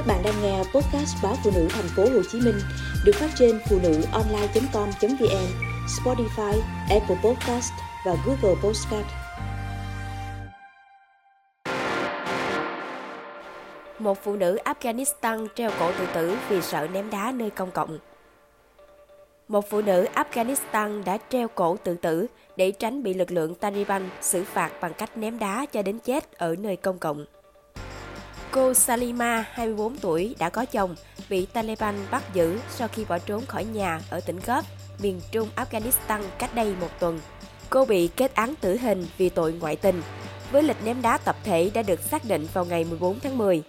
Các bạn đang nghe podcast báo phụ nữ thành phố Hồ Chí Minh được phát trên phụ nữ online.com.vn, Spotify, Apple Podcast và Google Podcast. Một phụ nữ Afghanistan treo cổ tự tử vì sợ ném đá nơi công cộng. Một phụ nữ Afghanistan đã treo cổ tự tử để tránh bị lực lượng Taliban xử phạt bằng cách ném đá cho đến chết ở nơi công cộng. Cô Salima, 24 tuổi, đã có chồng, bị Taliban bắt giữ sau khi bỏ trốn khỏi nhà ở tỉnh Góp, miền trung Afghanistan cách đây một tuần. Cô bị kết án tử hình vì tội ngoại tình, với lịch ném đá tập thể đã được xác định vào ngày 14 tháng 10.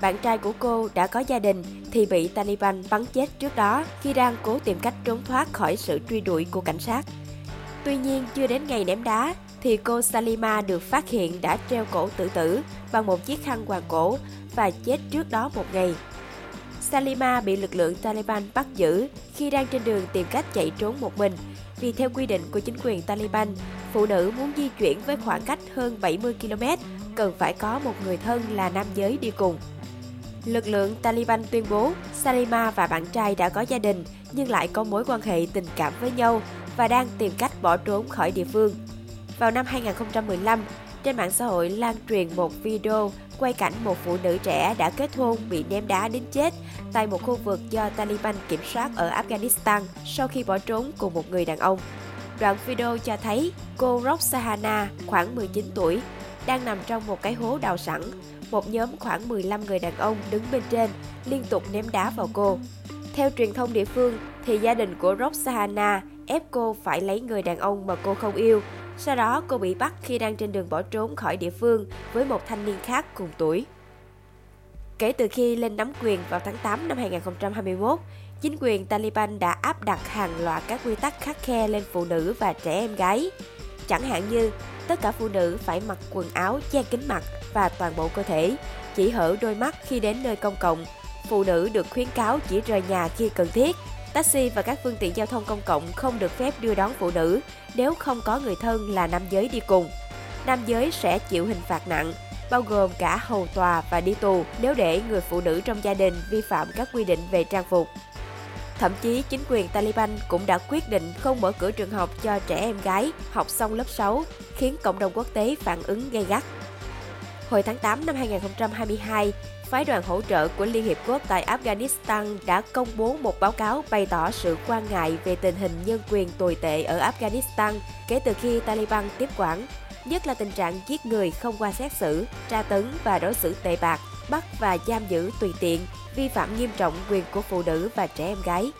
Bạn trai của cô đã có gia đình thì bị Taliban bắn chết trước đó khi đang cố tìm cách trốn thoát khỏi sự truy đuổi của cảnh sát. Tuy nhiên, chưa đến ngày ném đá thì cô Salima được phát hiện đã treo cổ tự tử bằng một chiếc khăn quàng cổ và chết trước đó một ngày. Salima bị lực lượng Taliban bắt giữ khi đang trên đường tìm cách chạy trốn một mình vì theo quy định của chính quyền Taliban, phụ nữ muốn di chuyển với khoảng cách hơn 70 km cần phải có một người thân là nam giới đi cùng. Lực lượng Taliban tuyên bố Salima và bạn trai đã có gia đình nhưng lại có mối quan hệ tình cảm với nhau và đang tìm cách bỏ trốn khỏi địa phương. Vào năm 2015, trên mạng xã hội lan truyền một video quay cảnh một phụ nữ trẻ đã kết hôn bị ném đá đến chết tại một khu vực do Taliban kiểm soát ở Afghanistan sau khi bỏ trốn cùng một người đàn ông. Đoạn video cho thấy cô Roxana, khoảng 19 tuổi, đang nằm trong một cái hố đào sẵn. Một nhóm khoảng 15 người đàn ông đứng bên trên liên tục ném đá vào cô. Theo truyền thông địa phương, thì gia đình của Roxana ép cô phải lấy người đàn ông mà cô không yêu sau đó cô bị bắt khi đang trên đường bỏ trốn khỏi địa phương với một thanh niên khác cùng tuổi. Kể từ khi lên nắm quyền vào tháng 8 năm 2021, chính quyền Taliban đã áp đặt hàng loạt các quy tắc khắc khe lên phụ nữ và trẻ em gái. Chẳng hạn như tất cả phụ nữ phải mặc quần áo che kín mặt và toàn bộ cơ thể, chỉ hở đôi mắt khi đến nơi công cộng. Phụ nữ được khuyến cáo chỉ rời nhà khi cần thiết Taxi và các phương tiện giao thông công cộng không được phép đưa đón phụ nữ nếu không có người thân là nam giới đi cùng. Nam giới sẽ chịu hình phạt nặng, bao gồm cả hầu tòa và đi tù nếu để người phụ nữ trong gia đình vi phạm các quy định về trang phục. Thậm chí chính quyền Taliban cũng đã quyết định không mở cửa trường học cho trẻ em gái học xong lớp 6, khiến cộng đồng quốc tế phản ứng gay gắt. Hồi tháng 8 năm 2022, phái đoàn hỗ trợ của Liên Hiệp Quốc tại Afghanistan đã công bố một báo cáo bày tỏ sự quan ngại về tình hình nhân quyền tồi tệ ở Afghanistan kể từ khi Taliban tiếp quản, nhất là tình trạng giết người không qua xét xử, tra tấn và đối xử tệ bạc, bắt và giam giữ tùy tiện, vi phạm nghiêm trọng quyền của phụ nữ và trẻ em gái.